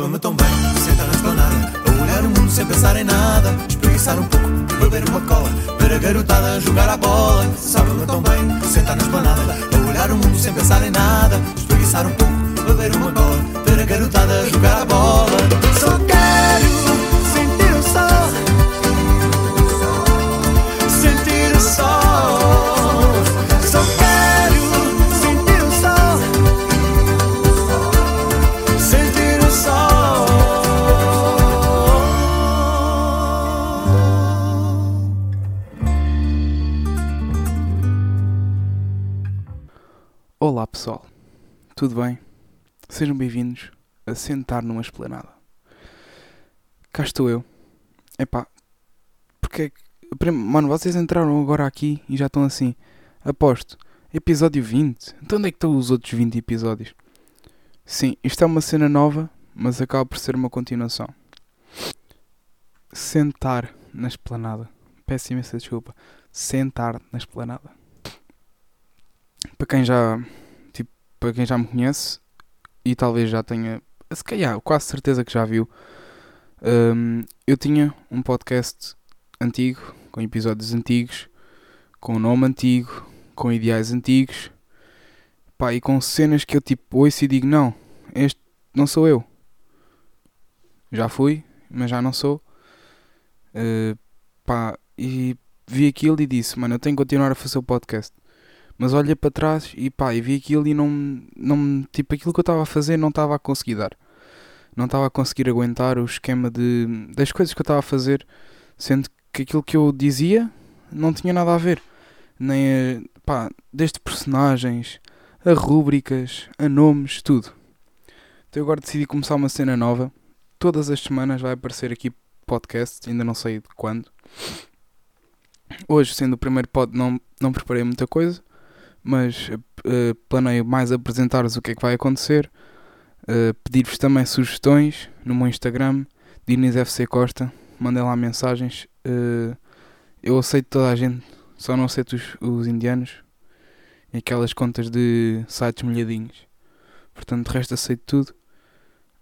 Sabe-me tão bem, sentar na esplanada A olhar o mundo sem pensar em nada. Espreguiçar um pouco, beber uma cola Ver a garotada jogar a bola. Sabe-me tão bem, sentar na esplanada A olhar o mundo sem pensar em nada. Espreguiçar um pouco, beber uma cola Ver a garotada jogar a bola. Só quero tudo bem? Sejam bem-vindos a sentar numa esplanada. Cá estou eu. Epá, porque é Mano, vocês entraram agora aqui e já estão assim. Aposto, episódio 20. Então onde é que estão os outros 20 episódios? Sim, isto é uma cena nova, mas acaba por ser uma continuação. Sentar na esplanada. Peço imensa desculpa. Sentar na esplanada. Para quem já para quem já me conhece e talvez já tenha, se calhar, quase certeza que já viu, hum, eu tinha um podcast antigo, com episódios antigos, com nome antigo, com ideais antigos, pá, e com cenas que eu tipo ouço e digo, não, este não sou eu. Já fui, mas já não sou. Uh, pá, e vi aquilo e disse, mano, eu tenho que continuar a fazer o podcast. Mas olhei para trás e pá, e vi aquilo e não, não tipo, aquilo que eu estava a fazer não estava a conseguir dar. Não estava a conseguir aguentar o esquema de, das coisas que eu estava a fazer, sendo que aquilo que eu dizia não tinha nada a ver. Nem, a, pá, desde personagens, a rúbricas, a nomes, tudo. Então agora decidi começar uma cena nova. Todas as semanas vai aparecer aqui podcast, ainda não sei de quando. Hoje, sendo o primeiro pod, não, não preparei muita coisa mas uh, planeio mais apresentar-vos o que é que vai acontecer, uh, pedir-vos também sugestões no meu Instagram, Diniz FC Costa, mandem lá mensagens. Uh, eu aceito toda a gente, só não aceito os, os indianos e aquelas contas de sites molhadinhos. Portanto, de resto aceito tudo.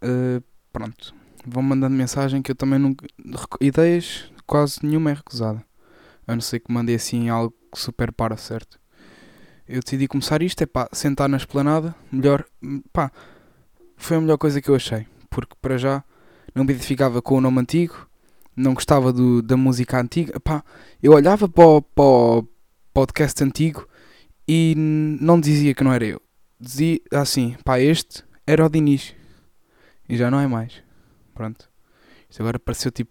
Uh, pronto, vão mandando mensagem que eu também nunca. Ideias, quase nenhuma é recusada. A não ser que mandei assim algo super para, certo? Eu decidi começar isto, é pá, sentar na esplanada, melhor, pá, foi a melhor coisa que eu achei, porque para já não me identificava com o nome antigo, não gostava do, da música antiga, pá, eu olhava para o, para o podcast antigo e não dizia que não era eu, dizia assim, pá, este era o Diniz, e já não é mais, pronto, isto agora pareceu tipo,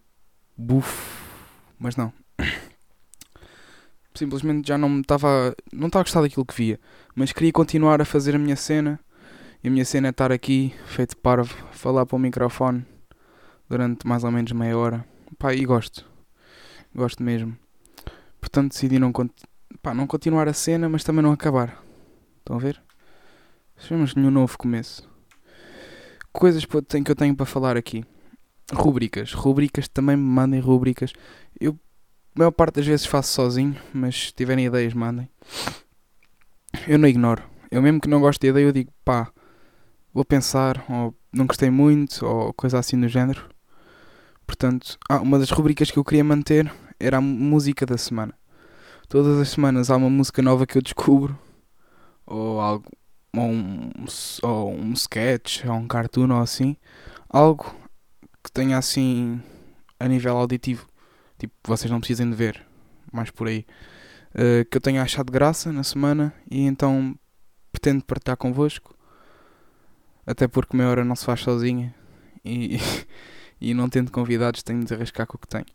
buf, mas não simplesmente já não estava não estava a gostar daquilo que via, mas queria continuar a fazer a minha cena e a minha cena é estar aqui, feito parvo, falar para o microfone durante mais ou menos meia hora. Pá, e gosto. Gosto mesmo. Portanto decidi não, pá, não continuar a cena, mas também não acabar. Estão a ver? Chamamos lhe um novo começo. Coisas que eu tenho para falar aqui. Rubricas. Rubricas também me mandem rubricas. Eu a maior parte das vezes faço sozinho, mas se tiverem ideias, mandem. Eu não ignoro. Eu mesmo que não gosto de ideia, eu digo, pá, vou pensar, ou não gostei muito, ou coisa assim do género. Portanto, ah, uma das rubricas que eu queria manter era a música da semana. Todas as semanas há uma música nova que eu descubro, ou algo, ou um, ou um sketch, ou um cartoon, ou assim. Algo que tenha assim a nível auditivo tipo, vocês não precisem de ver, mais por aí, uh, que eu tenha achado graça na semana e então pretendo partilhar convosco, até porque meia hora não se faz sozinha e, e não tendo convidados tenho de arriscar com o que tenho.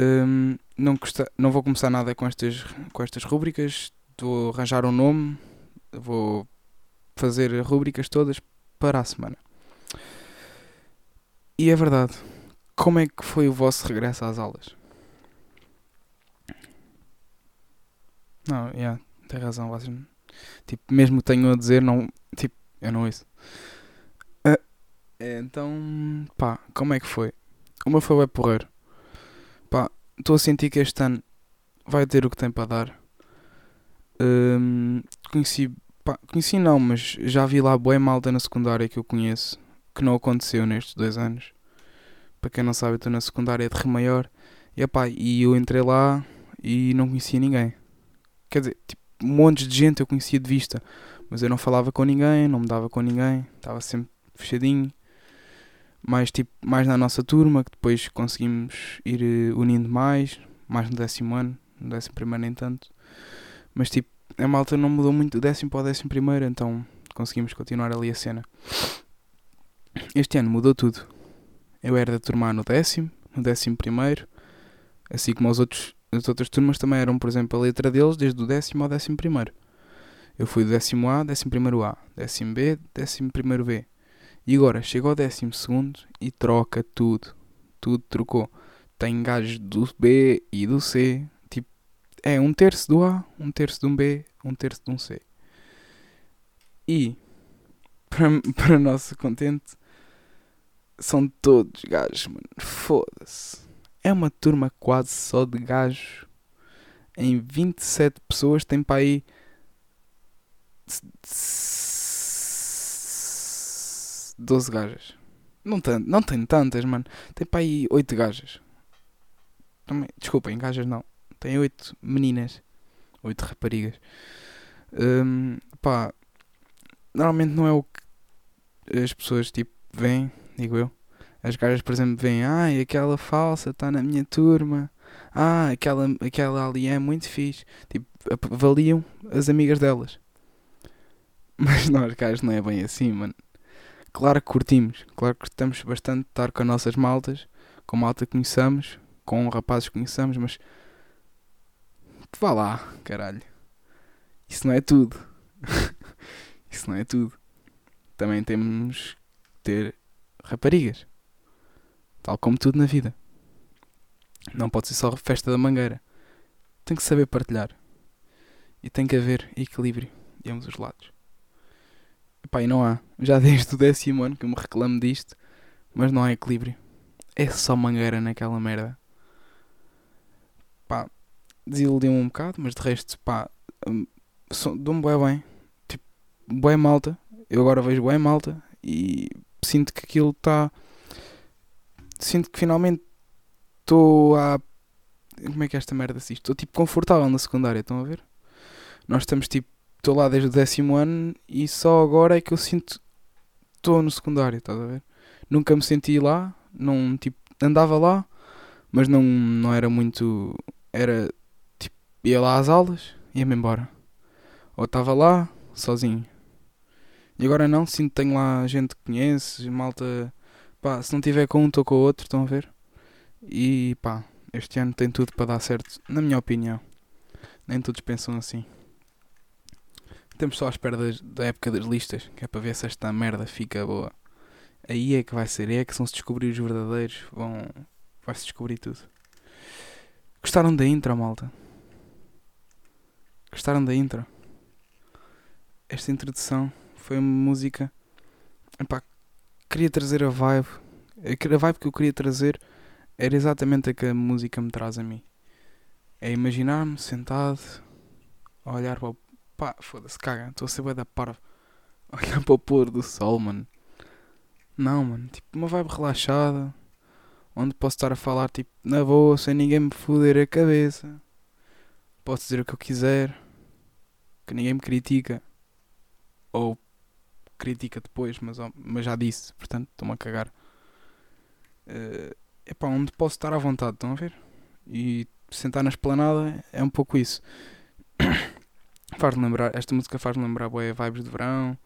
Um, não, custa, não vou começar nada com estas, com estas rubricas, vou arranjar um nome, vou fazer rubricas todas para a semana. E é verdade, como é que foi o vosso regresso às aulas? Não, yeah, tem razão, vocês. Tipo, mesmo tenham a dizer, não. Tipo, eu não ouço. Uh, então, pá, como é que foi? O meu foi o porreiro. Pá, estou a sentir que este ano vai ter o que tem para dar. Um, conheci, pá, conheci não, mas já vi lá boa malta na secundária que eu conheço. que não aconteceu nestes dois anos. Para quem não sabe, eu estou na secundária de Rio Maior. E, e eu entrei lá e não conhecia ninguém. Quer dizer, tipo, um monte de gente eu conhecia de vista. Mas eu não falava com ninguém, não me dava com ninguém. Estava sempre fechadinho. Mais, tipo, mais na nossa turma, que depois conseguimos ir eh, unindo mais. Mais no décimo ano. No décimo primeiro nem tanto. Mas, tipo, a malta não mudou muito do décimo para o décimo primeiro. Então conseguimos continuar ali a cena. Este ano mudou tudo. Eu era da turma no décimo, no décimo primeiro, assim como os outros, as outras turmas também eram, por exemplo, a letra deles desde o décimo ao décimo primeiro. Eu fui do décimo A, décimo primeiro A, décimo B, décimo primeiro B. E agora chego ao décimo segundo e troca tudo. Tudo trocou. Tem gajos do B e do C. Tipo, é um terço do A, um terço de um B, um terço de um C. E, para, para nosso contente, são todos gajos, mano. Foda-se. É uma turma quase só de gajos. Em 27 pessoas tem para aí. 12 gajas. Não, tanto, não tem tantas, mano. Tem para aí 8 gajas. Também, desculpem, gajas não. Tem 8 meninas. 8 raparigas. Um, pá. Normalmente não é o que as pessoas tipo veem digo eu. As gajas, por exemplo, veem, ai, aquela falsa está na minha turma. Ah, aquela, aquela ali é muito fixe. Tipo, avaliam as amigas delas. Mas nós, gajas, não é bem assim, mano. Claro que curtimos. Claro que gostamos bastante de estar com as nossas maltas. Com malta que conheçamos. Com rapazes que conheçamos, mas... Vá lá, caralho. Isso não é tudo. Isso não é tudo. Também temos que ter raparigas. Tal como tudo na vida. Não pode ser só festa da mangueira. Tem que saber partilhar. E tem que haver equilíbrio de ambos os lados. E não há. Já desde o décimo ano que me reclamo disto. Mas não há equilíbrio. É só mangueira naquela merda. Pá, desiludiu-me um bocado, mas de resto, pá, hum, dou-me bem bem. Tipo, bem malta. Eu agora vejo bem malta e sinto que aquilo está. Sinto que finalmente estou a. Como é que é esta merda se Estou tipo confortável na secundária, estão a ver? Nós estamos tipo. Estou lá desde o décimo ano e só agora é que eu sinto. Estou no secundário, estás a ver? Nunca me senti lá, não tipo. Andava lá, mas não, não era muito. Era tipo. Ia lá às aulas, ia-me embora. Ou estava lá, sozinho. E agora não, sinto que tenho lá gente que conhece, malta. Pá, se não tiver com um, estou com o outro, estão a ver? E pá, este ano tem tudo para dar certo, na minha opinião. Nem todos pensam assim. Estamos só à espera das, da época das listas, que é para ver se esta merda fica boa. Aí é que vai ser, é que são se descobrir os verdadeiros, vão. Vai-se descobrir tudo. Gostaram da intro, malta? Gostaram da intro? Esta introdução foi uma música. Epá, queria trazer a vibe. A vibe que eu queria trazer era exatamente a que a música me traz a mim. É imaginar-me sentado, a olhar para o. pá, foda-se, caga, estou a ser bué da. Olhar para o pôr do sol, mano. Não, mano, tipo, uma vibe relaxada. Onde posso estar a falar, tipo, na boa, sem ninguém me foder a cabeça. Posso dizer o que eu quiser. Que ninguém me critica. Ou critica depois, mas, mas já disse, portanto estou-me a cagar. Uh, epá, onde posso estar à vontade, estão a ver? E sentar na esplanada é um pouco isso. faz lembrar, esta música faz-me lembrar boé, vibes de verão,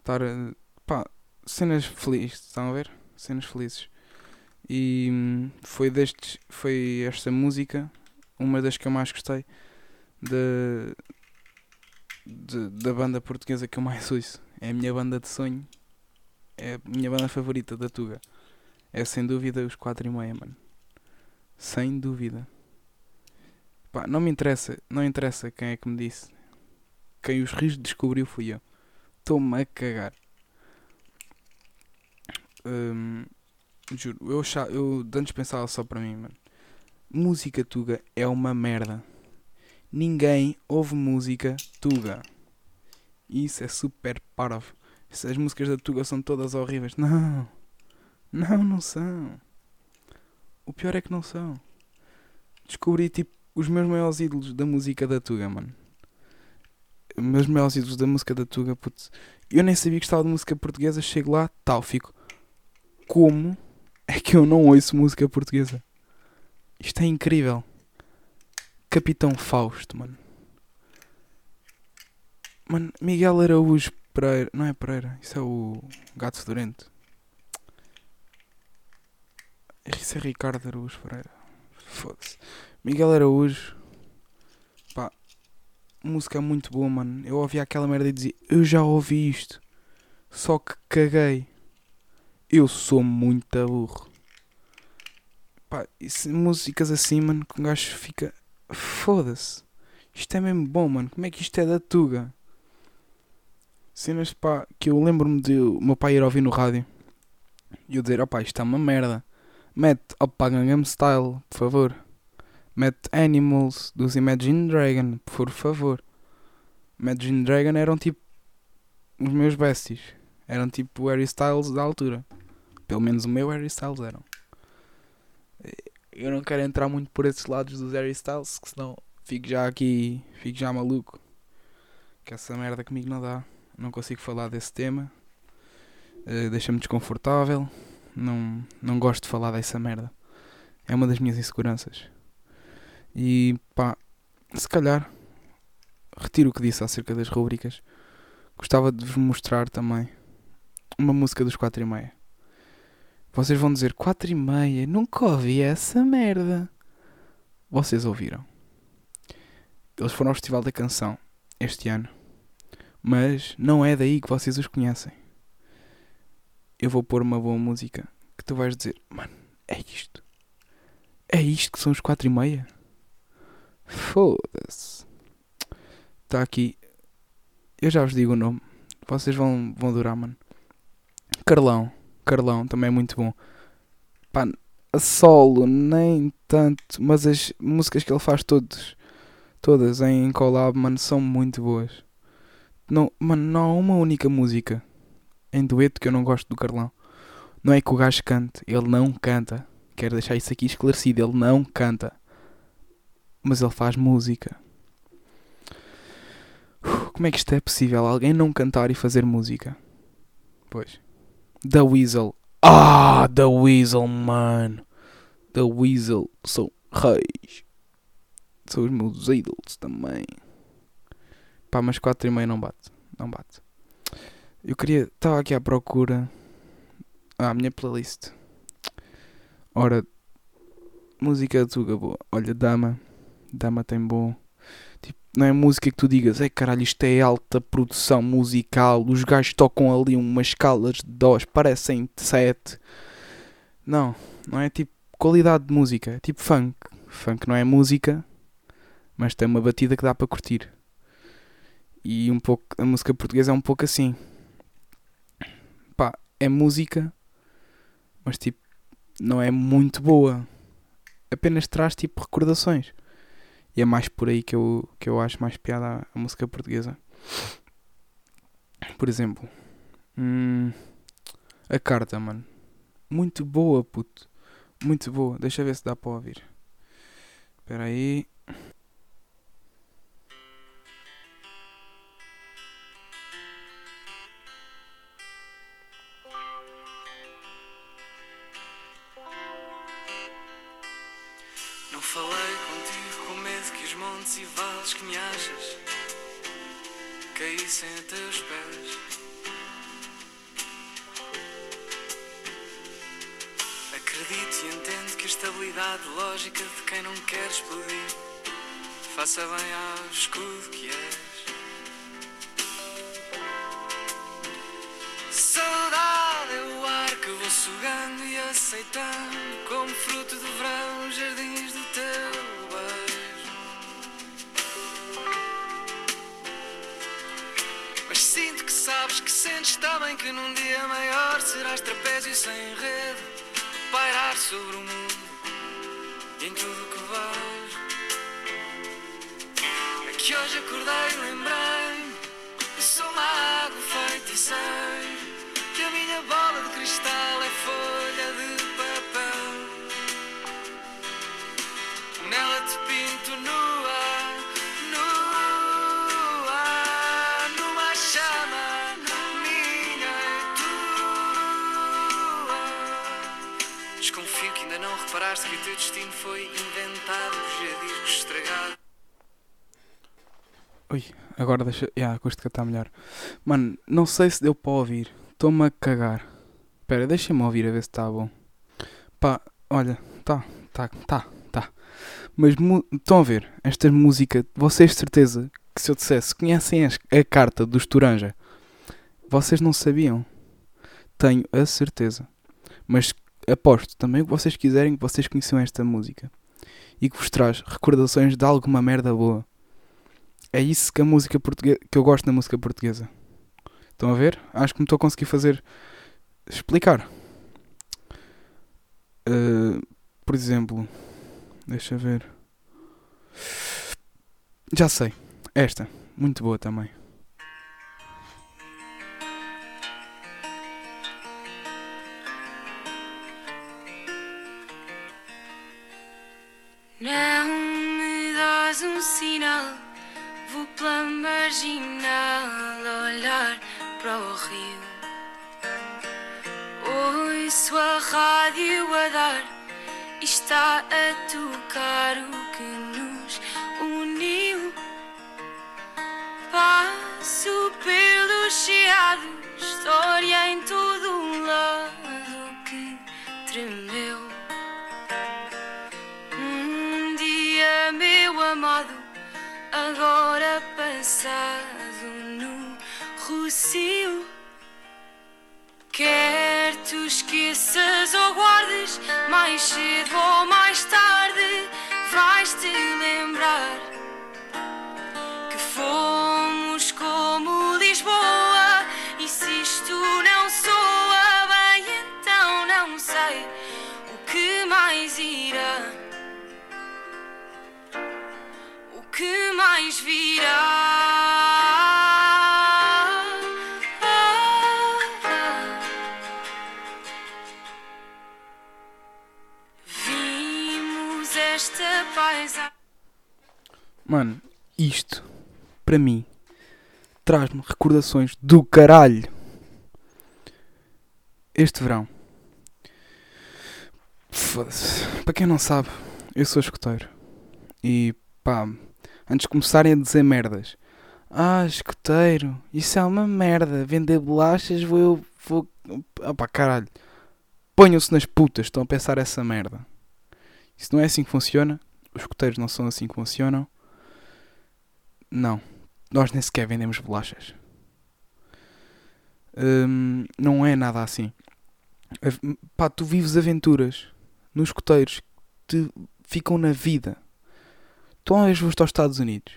estar, pá, cenas felizes, estão a ver? Cenas felizes. E hum, foi destes, foi esta música, uma das que eu mais gostei de, da banda portuguesa que eu mais ouço. É a minha banda de sonho. É a minha banda favorita da Tuga. É sem dúvida os 4 e meia, mano. Sem dúvida. Pá, não me interessa, não interessa quem é que me disse. Quem os rios descobriu fui eu. Estou-me a cagar. Hum, juro, eu, eu antes pensava só para mim, mano. Música Tuga é uma merda. Ninguém ouve música Tuga. Isso é super parvo. Essas músicas da Tuga são todas horríveis. Não. Não, não são. O pior é que não são. Descobri, tipo, os meus maiores ídolos da música da Tuga, mano. Os meus maiores ídolos da música da Tuga, putz. Eu nem sabia que estava de música portuguesa. Chego lá, tal, fico. Como é que eu não ouço música portuguesa? Isto é incrível. Capitão Fausto, mano. Mano, Miguel Araújo Pereira. Não é Pereira, isso é o Gato Fedorento. Isso é Ricardo Araújo Pereira. Foda-se. Miguel Araújo. Pá. Música muito boa, mano. Eu ouvia aquela merda e dizia: Eu já ouvi isto. Só que caguei. Eu sou muito burro. Pá, isso, músicas assim, mano, que um gajo fica. Foda-se. Isto é mesmo bom, mano. Como é que isto é da Tuga? Cenas, pá, que eu lembro-me de o meu pai ir ouvir no rádio e eu dizer: opá, isto é uma merda. Mete Opa Gangnam Style, por favor. Mete Animals dos Imagine Dragon, por favor. Imagine Dragon eram tipo os meus besties. Eram tipo Harry Styles da altura. Pelo menos o meu Harry Styles eram. Eu não quero entrar muito por esses lados dos Harry Styles, que senão fico já aqui, fico já maluco. Que essa merda comigo não dá. Não consigo falar desse tema. Uh, Deixa-me desconfortável. Não, não gosto de falar dessa merda. É uma das minhas inseguranças. E pá, se calhar, retiro o que disse acerca das rubricas. Gostava de vos mostrar também uma música dos 4 e meia. Vocês vão dizer 4 e meia, nunca ouvi essa merda. Vocês ouviram. Eles foram ao Festival da Canção este ano. Mas não é daí que vocês os conhecem. Eu vou pôr uma boa música que tu vais dizer, mano, é isto. É isto que são os 4 e meia? Foda-se. Está aqui. Eu já vos digo o nome. Vocês vão, vão adorar, mano. Carlão. Carlão também é muito bom. Pá, a solo, nem tanto. Mas as músicas que ele faz todos, todas em collab, mano, são muito boas. Não, mano, não há uma única música em dueto que eu não gosto do Carlão. Não é que o gajo cante, ele não canta. Quero deixar isso aqui esclarecido, ele não canta. Mas ele faz música. Como é que isto é possível? Alguém não cantar e fazer música? Pois. The Weasel. Ah, The Weasel, mano. The Weasel. São reis. São os meus ídolos também. Pá, mas 4 e meio não bate. Não bate. Eu queria. Estava aqui à procura. Ah, a minha playlist. Ora. Música de Tuga boa. Olha, Dama. Dama tem bom. Tipo, não é música que tu digas, é caralho, isto é alta produção musical. Os gajos tocam ali umas escalas de dós, parecem de 7. Não, não é tipo qualidade de música. É tipo funk. Funk não é música, mas tem uma batida que dá para curtir. E um pouco. A música portuguesa é um pouco assim. Pá, é música, mas tipo, não é muito boa. Apenas traz tipo recordações. E é mais por aí que eu, que eu acho mais piada a, música portuguesa. Por exemplo, hum, a carta, mano. Muito boa, puto. Muito boa. Deixa ver se dá para ouvir. Espera aí. Quem não quer explodir faça bem ao escudo que és. Saudade é o ar que vou sugando e aceitando como fruto do verão os jardins do teu beijo. Mas sinto que sabes que sentes também que num dia maior serás trapézio sem rede, pairar sobre o mundo em tudo que hoje acordei e lembrei, sou uma água feita e sei. minha bola de cristal é folha de papel. Nela te pinto nua. Desconfio que ainda não reparaste que o teu destino foi inventado por jadiscos estragados. Ui, agora deixa. Yeah, com este está melhor. Mano, não sei se deu para ouvir. Estou-me a cagar. Espera, deixa-me ouvir a ver se está bom. Pá, olha, tá, tá, tá, tá. Mas estão a ver, esta música, vocês certeza que se eu dissesse, conhecem a carta dos Turanja? Vocês não sabiam? Tenho a certeza. Mas aposto também o que vocês quiserem que vocês conheciam esta música. E que vos traz recordações de alguma merda boa. É isso que a música portuguesa que eu gosto na música portuguesa. Estão a ver? Acho que me estou a conseguir fazer explicar. Uh, por exemplo, deixa ver. Já sei. Esta, muito boa também. Não me dás um sinal, vou pela marginal olhar para o rio. Ouço a rádio a dar e está a tocar o que nos uniu. Passo pelos chiados, história em todo lado agora passado no Rocio. Quer tu esqueças ou guardes, mais cedo ou mais tarde, vais-te lembrar Mano, isto, para mim, traz-me recordações do caralho. Este verão. Foda-se. Para quem não sabe, eu sou escoteiro. E pá, antes de começarem a dizer merdas. Ah, escoteiro, isso é uma merda. Vender bolachas, vou eu. Vou. Ah pá, caralho. Ponham-se nas putas, estão a pensar essa merda. Isso não é assim que funciona. Os escoteiros não são assim que funcionam. Não. Nós nem sequer vendemos bolachas. Hum, não é nada assim. Pá, tu vives aventuras nos escoteiros que te ficam na vida. Tu uma vez foste aos Estados Unidos?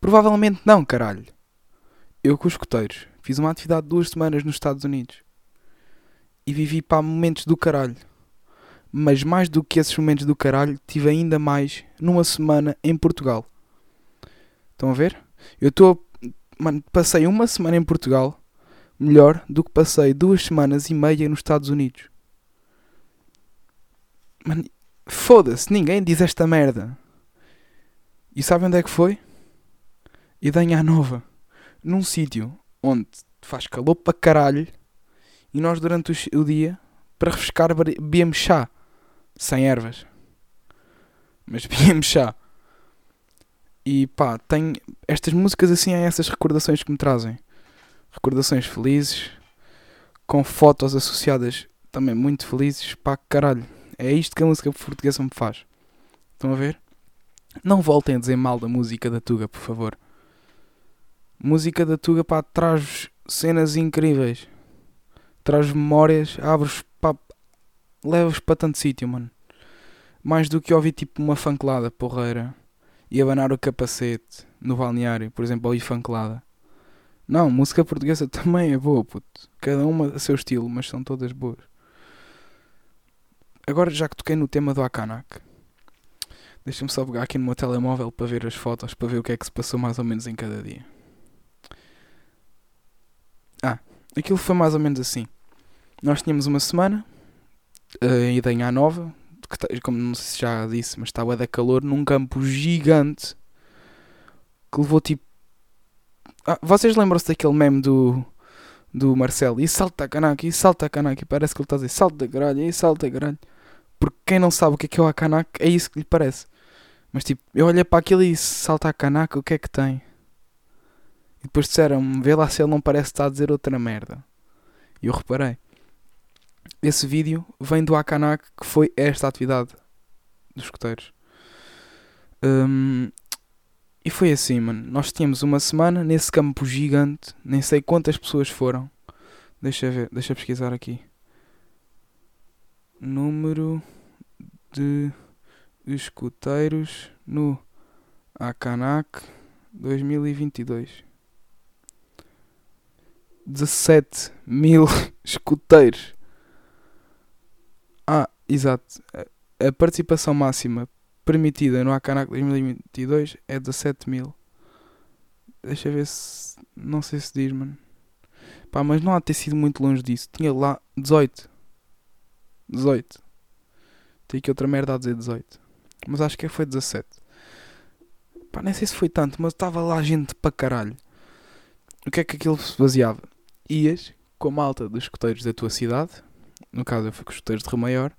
Provavelmente não, caralho. Eu com os escoteiros fiz uma atividade de duas semanas nos Estados Unidos. E vivi pá momentos do caralho. Mas mais do que esses momentos do caralho, tive ainda mais numa semana em Portugal. Estão a ver? Eu estou. Passei uma semana em Portugal melhor do que passei duas semanas e meia nos Estados Unidos. Foda-se, ninguém diz esta merda. E sabe onde é que foi? Idanha Nova. Num sítio onde faz calor para caralho e nós durante o, dia, para refrescar, bebe- bebemos chá. Sem ervas. Mas bebemos chá. E pá, tenho estas músicas assim é essas recordações que me trazem. Recordações felizes, com fotos associadas também muito felizes. Pá, caralho. É isto que a música portuguesa me faz. Estão a ver? Não voltem a dizer mal da música da Tuga, por favor. Música da Tuga, pá, traz cenas incríveis. Traz memórias, abre-os, pá, leva-os para tanto sítio, mano. Mais do que ouvir tipo uma fankelada porreira e abanar o capacete no balneário, por exemplo, ouvir fankelada. Não, música portuguesa também é boa, puto. Cada uma a seu estilo, mas são todas boas. Agora, já que toquei no tema do Akanak, deixa-me só pegar aqui no meu telemóvel para ver as fotos, para ver o que é que se passou mais ou menos em cada dia. Ah, aquilo foi mais ou menos assim. Nós tínhamos uma semana, a ida em A9, que, ta- como não sei se já disse, mas estava da calor, num campo gigante que levou tipo. Ah, vocês lembram-se daquele meme do, do Marcelo? E salta canaca, e salta canaca, parece que ele está a dizer salta caralho, e salta caralho. Porque quem não sabe o que é que é o Akanak, é isso que lhe parece. Mas tipo, eu olhei para aquilo e salta a canaca, o que é que tem? E depois disseram-me, vê lá se ele não parece estar a dizer outra merda. E eu reparei. Esse vídeo vem do Akanak, que foi esta atividade dos escoteiros. Hum, e foi assim, mano. Nós tínhamos uma semana nesse campo gigante, nem sei quantas pessoas foram. Deixa ver, deixa pesquisar aqui. Número de escuteiros no Akanak 2022. 17 mil escuteiros. Exato. A- participação máxima permitida no Akanak 2022 é 17 mil. Deixa ver se. Não sei se diz, mano. Pá, mas não há de ter sido muito longe disso. Tinha lá 18. 18. Tem aqui outra merda a dizer 18. Mas acho que foi 17. Pá, nem sei se foi tanto, mas estava lá gente para caralho. O que é que aquilo se baseava? Ias com a malta dos escoteiros da tua cidade. No caso eu fui com os escoteiros de Rio Maior.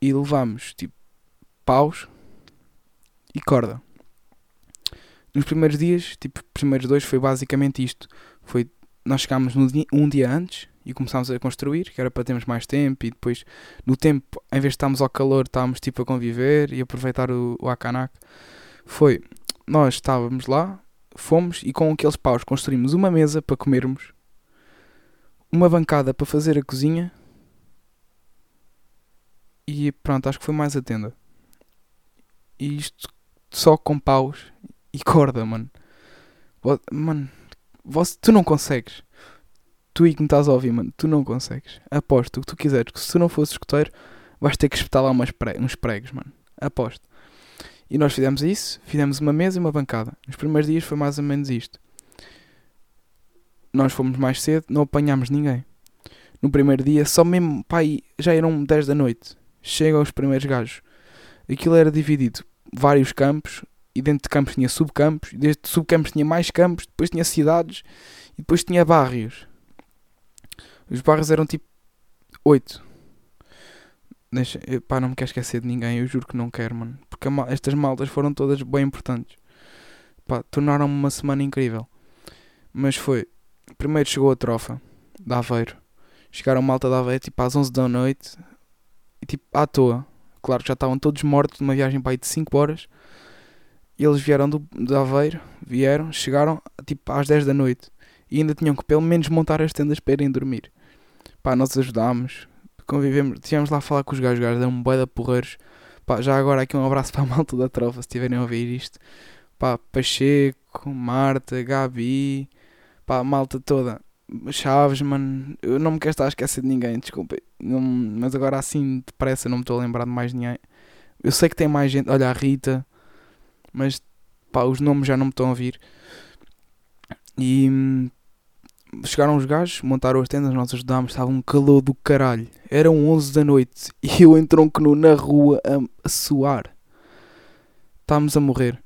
E levámos tipo paus e corda. Nos primeiros dias, tipo, os primeiros dois foi basicamente isto. Foi, nós chegámos dia- um dia antes e começámos a construir, que era para termos mais tempo e depois, no tempo, em vez de estarmos ao calor, estávamos tipo a conviver e aproveitar o, o Akanak. Foi, nós estávamos lá, fomos e com aqueles paus construímos uma mesa para comermos, uma bancada para fazer a cozinha e pronto, acho que foi mais a tenda. E isto só com paus e corda, mano. Mano, você, tu não consegues. Tu aí que me estás a ouvir, mano, tu não consegues. Aposto o que tu quiseres, que se tu não fosses escoteiro, vais ter que espetar lá umas pre- uns pregos, mano. Aposto. E nós fizemos isso, fizemos uma mesa e uma bancada. Nos primeiros dias foi mais ou menos isto. Nós fomos mais cedo, não apanhámos ninguém. No primeiro dia, só mesmo, pai, já eram 10 da noite. Chegam os primeiros gajos. Aquilo era dividido vários campos e dentro de campos tinha subcampos, e dentro de subcampos tinha mais campos, depois tinha cidades e depois tinha barrios. Os barrios eram tipo 8. Deixa, eu, pá, não me quero esquecer de ninguém, eu juro que não quero, mano. Porque mal- estas maltas foram todas bem importantes. Pá, tornaram-me uma semana incrível. Mas foi. Primeiro chegou a trofa de Aveiro. Chegaram malta de Aveiro tipo às 11 da noite tipo à toa. Claro que já estavam todos mortos numa viagem para aí de 5 horas. E eles vieram do, Aveiro, vieram, chegaram tipo às 10 da noite. E ainda tinham que pelo menos montar as tendas para irem dormir. Pá, nós ajudámos, convivemos, estivemos lá a falar com os gajos, os gajos um bué de porreiros. Pá, já agora aqui um abraço para a malta da trofa, se estiverem a ouvir isto. Pá, Pacheco, Marta, Gabi, pá, malta toda. Chaves, mano, eu não me quero estar a esquecer de ninguém, desculpem. Não- mas agora assim, depressa, não me estou a lembrar de mais ninguém. Eu sei que tem mais gente, olha a Rita, mas pá, os nomes já não me estão a vir. E hum, chegaram os gajos, montaram as tendas, nós ajudámos, estava um calor do caralho. Eram 11 da noite e eu em tronco nu na rua a, a suar. Estávamos a morrer.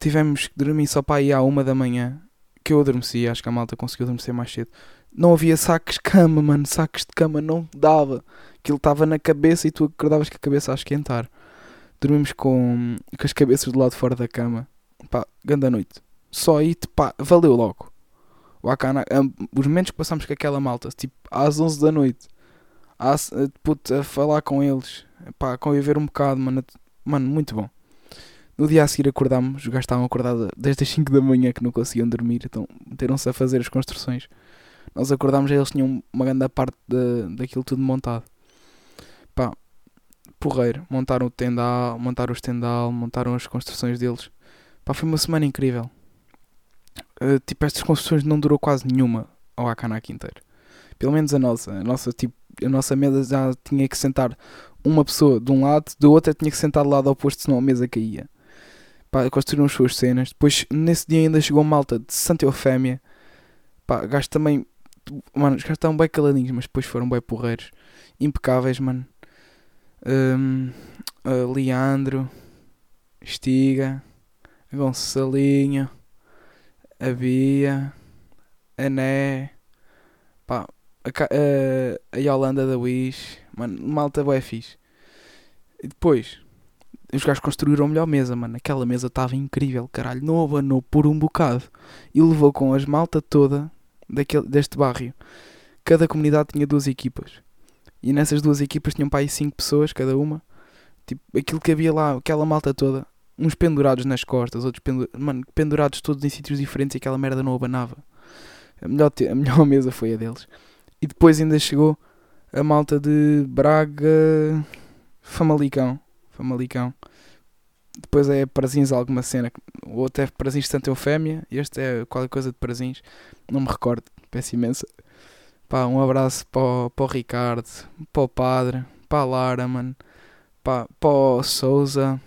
Tivemos que dormir só para aí à uma da manhã. Que eu adormeci, acho que a malta conseguiu adormecer mais cedo. Não havia sacos de cama, mano. Sacos de cama não dava. Aquilo estava na cabeça e tu acordavas com a cabeça a esquentar. Dormimos com, com as cabeças do lado fora da cama. Pá, grande noite. Só aí, pá, valeu logo. O Akana, os momentos que passamos com aquela malta, tipo, às 11 da noite, a, puto, a falar com eles, pá, a conviver um bocado, mano, mano, muito bom. No dia a seguir acordámos, os gajos estavam acordados desde as 5 da manhã que não conseguiam dormir, então meteram-se a fazer as construções. Nós acordámos e eles tinham uma grande parte da, daquilo tudo montado. Pá, porreiro, montaram o tendal, montaram o estendal, montaram as construções deles. Pá, foi uma semana incrível. Uh, tipo, estas construções não durou quase nenhuma ao Akanak inteiro. Pelo menos a nossa. A nossa, tipo, a nossa mesa já tinha que sentar uma pessoa de um lado, do outro tinha que sentar do lado oposto, senão a mesa caía. Pá, construíram as suas cenas. Depois, nesse dia ainda chegou malta de Santa Eufémia. Pá, gajo também Mano, os gajos estavam bem caladinhos, mas depois foram bem porreiros. Impecáveis, mano. Hum, a Leandro, Estiga, Gonçalinho, a Bia, a Né, pá, a, a, a Yolanda da Wish, mano, malta bué fixe. E depois, os gajos construíram a melhor mesa, mano. Aquela mesa estava incrível, caralho. Não abanou por um bocado. E levou com as malta toda daquele, deste bairro. Cada comunidade tinha duas equipas. E nessas duas equipas tinham para aí cinco pessoas cada uma. Tipo, aquilo que havia lá, aquela malta toda. Uns pendurados nas costas, outros pendu mano, pendurados todos em sítios diferentes e aquela merda não abanava. A melhor, a melhor mesa foi a deles. E depois ainda chegou a malta de Braga Famalicão. Famalicão. Depois é Parazins alguma cena. O outro é Parazins de Santa Eufémia. Este é qualquer coisa de Parazins. Não me recordo. Peço imensa. Pá, um abraço para o, para Ricardo, para o Padre, para a Lara, mano. Pá, para o Souza.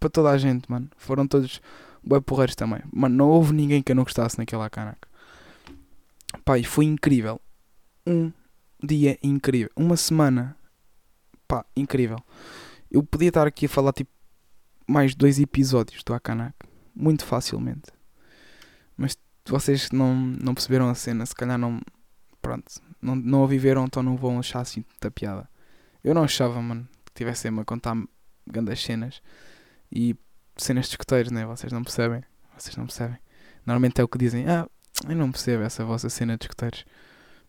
Para toda a gente, mano. Foram todos bué porreiros também. Mano, não houve ninguém que eu não gostasse naquela canaca. Pá, e foi incrível. Um dia incrível. Uma semana. Pá, incrível. Eu podia estar aqui a falar tipo mais dois episódios do Akanak. Muito facilmente. Mas vocês não, não perceberam a cena. Se calhar não. Pronto. Não, não a viveram, então não vão achar assim da piada. Eu não achava, mano, que tivessem-me a contar grandes cenas. E cenas de escuteiros, né? Vocês não percebem. Vocês não percebem. Normalmente é o que dizem. Ah, eu não percebo essa vossa cena de escuteiros.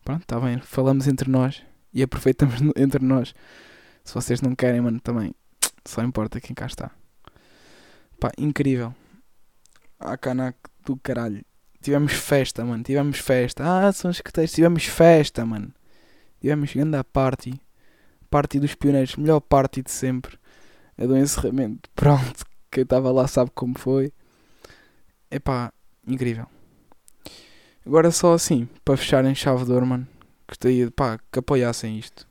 Pronto, está bem. Falamos entre nós. E aproveitamos entre nós. Se vocês não querem, mano, também. Só importa quem cá está. Pá, incrível. A canac do caralho. Tivemos festa, mano. Tivemos festa. Ah, são escuteiros. Tivemos festa, mano. Tivemos grande a party. Party dos pioneiros. Melhor party de sempre. A do encerramento. Pronto. Quem estava lá sabe como foi. Epá, incrível. Agora só assim, para fechar em chave de ouro, mano. Gostaria pá, que apoiassem isto.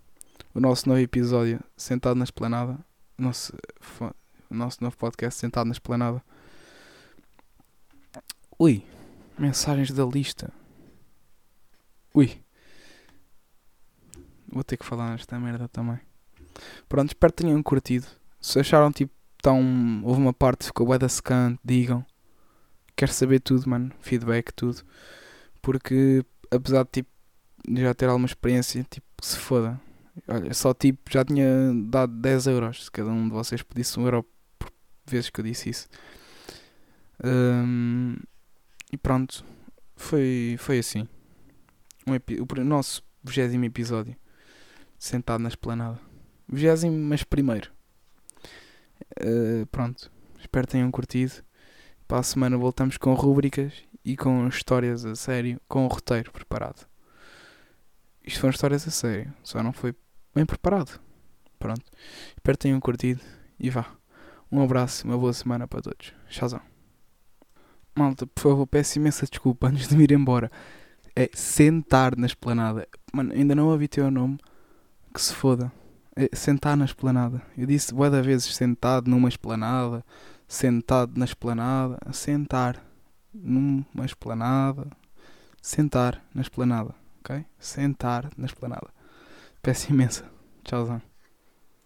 O nosso novo episódio, Sentado na Esplanada. O nosso, o nosso novo podcast, Sentado na Esplanada. Ui, mensagens da lista. Ui. Vou ter que falar nesta merda também. Pronto, espero que tenham curtido. Se acharam tipo tão. Houve uma parte que ficou bué da secante, digam. Quero saber tudo, mano. Feedback, tudo. Porque apesar de tipo já ter alguma experiência, tipo, se foda. Olha, só tipo já tinha dado 10 euros. Se cada um de vocês pedisse um euro por vezes que eu disse isso. Hum, e pronto. Foi, foi assim. Um o nosso 20 episódio. Sentado na esplanada. 20, mas primeiro. Uh, pronto. Espero que tenham curtido. Para a semana voltamos com rúbricas e com histórias a sério, com o roteiro preparado. Isto foram histórias a sério, só não foi bem preparado. Pronto. Espero que tenham curtido e vá. Um abraço, uma boa semana para todos. Tchauzão. Malta, por favor, peço imensa desculpa antes de me ir embora. É sentar na esplanada. Mano, ainda não ouvi teu nome. Que se foda. É sentar na esplanada. Eu disse da vezes sentado numa esplanada. Sentado na esplanada. Sentar numa esplanada. Sentar na esplanada. Ok? Sentar na esplanada. Peço imensa. Tchauzão.